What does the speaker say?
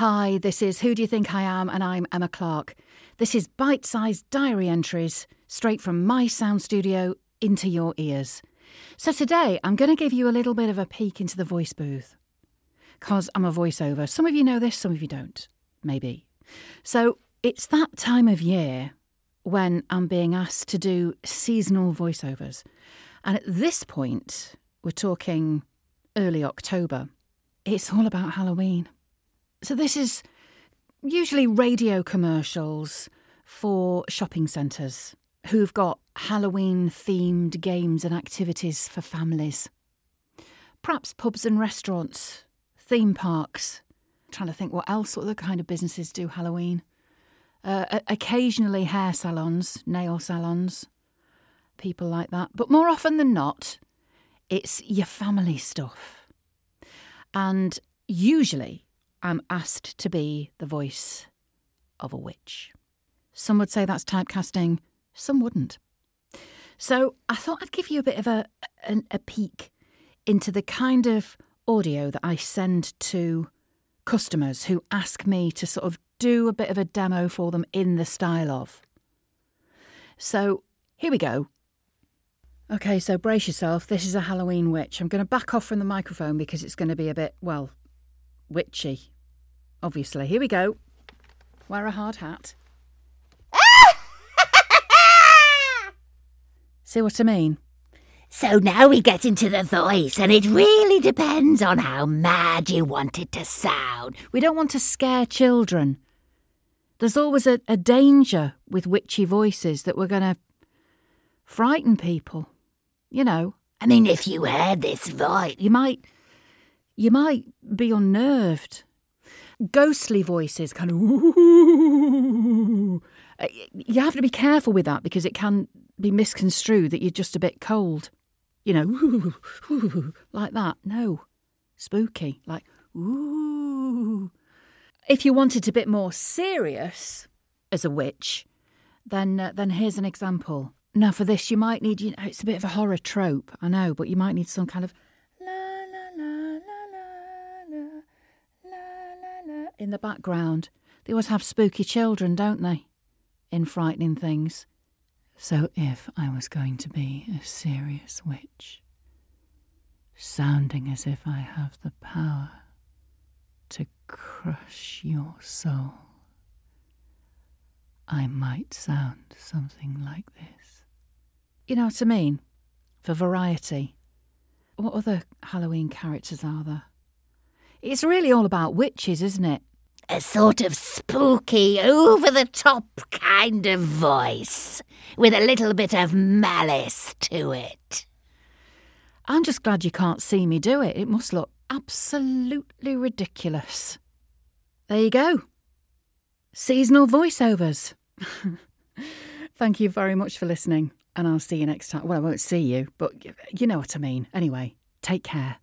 Hi, this is Who Do You Think I Am? And I'm Emma Clarke. This is bite sized diary entries straight from my sound studio into your ears. So today I'm going to give you a little bit of a peek into the voice booth. Because I'm a voiceover. Some of you know this, some of you don't. Maybe. So it's that time of year when I'm being asked to do seasonal voiceovers. And at this point, we're talking early October. It's all about Halloween. So this is usually radio commercials for shopping centres who've got Halloween themed games and activities for families. Perhaps pubs and restaurants, theme parks. I'm trying to think what else, what other kind of businesses do Halloween. Uh, occasionally, hair salons, nail salons, people like that. But more often than not, it's your family stuff. And usually, I'm asked to be the voice of a witch. Some would say that's typecasting, some wouldn't. So I thought I'd give you a bit of a, a, a peek into the kind of audio that I send to customers who ask me to sort of do a bit of a demo for them in the style of. So here we go. Okay, so brace yourself. This is a Halloween witch. I'm going to back off from the microphone because it's going to be a bit, well, witchy. Obviously. Here we go. Wear a hard hat. See what I mean? So now we get into the voice, and it really depends on how mad you want it to sound. We don't want to scare children. There's always a, a danger with witchy voices that we're going to frighten people. You know. I mean, if you heard this voice, you might, you might be unnerved. Ghostly voices, kind of. You have to be careful with that because it can be misconstrued that you're just a bit cold. You know, like that. No, spooky, like ooh. If you wanted a bit more serious as a witch, then uh, then here's an example. Now, for this, you might need. You know, it's a bit of a horror trope, I know, but you might need some kind of in the background. They always have spooky children, don't they? In frightening things. So if I was going to be a serious witch, sounding as if I have the power to crush your soul, I might sound something like this. You know what I mean? For variety. What other Halloween characters are there? It's really all about witches, isn't it? A sort of spooky, over the top kind of voice, with a little bit of malice to it. I'm just glad you can't see me do it. It must look absolutely ridiculous. There you go. Seasonal voiceovers. Thank you very much for listening, and I'll see you next time. Well, I won't see you, but you know what I mean. Anyway, take care.